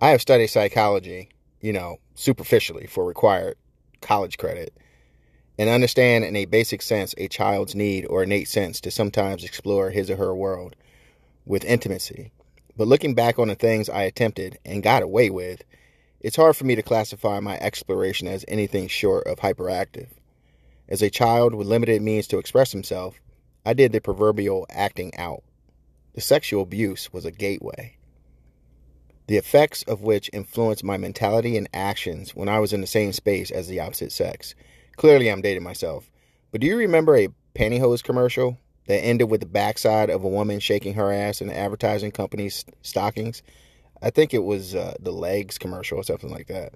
I have studied psychology, you know, superficially for required college credit, and understand in a basic sense a child's need or innate sense to sometimes explore his or her world with intimacy. But looking back on the things I attempted and got away with, it's hard for me to classify my exploration as anything short of hyperactive. As a child with limited means to express himself, I did the proverbial acting out. The sexual abuse was a gateway, the effects of which influenced my mentality and actions when I was in the same space as the opposite sex. Clearly, I'm dating myself. But do you remember a pantyhose commercial that ended with the backside of a woman shaking her ass in the advertising company's stockings? I think it was uh, the L'eggs commercial or something like that.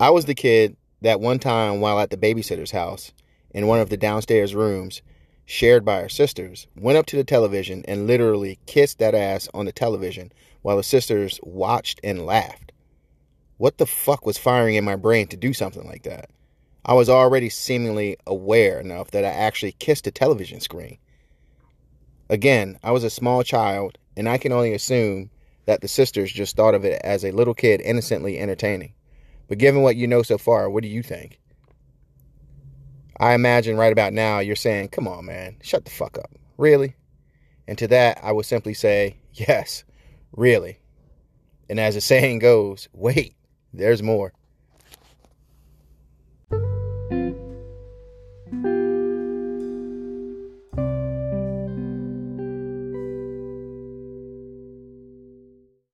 I was the kid that one time while at the babysitter's house in one of the downstairs rooms shared by our sisters went up to the television and literally kissed that ass on the television while the sisters watched and laughed. What the fuck was firing in my brain to do something like that? I was already seemingly aware enough that I actually kissed a television screen. Again, I was a small child, and I can only assume that the sisters just thought of it as a little kid innocently entertaining. But given what you know so far, what do you think? I imagine right about now you're saying, come on, man, shut the fuck up. Really? And to that, I would simply say, yes, really. And as the saying goes, wait, there's more.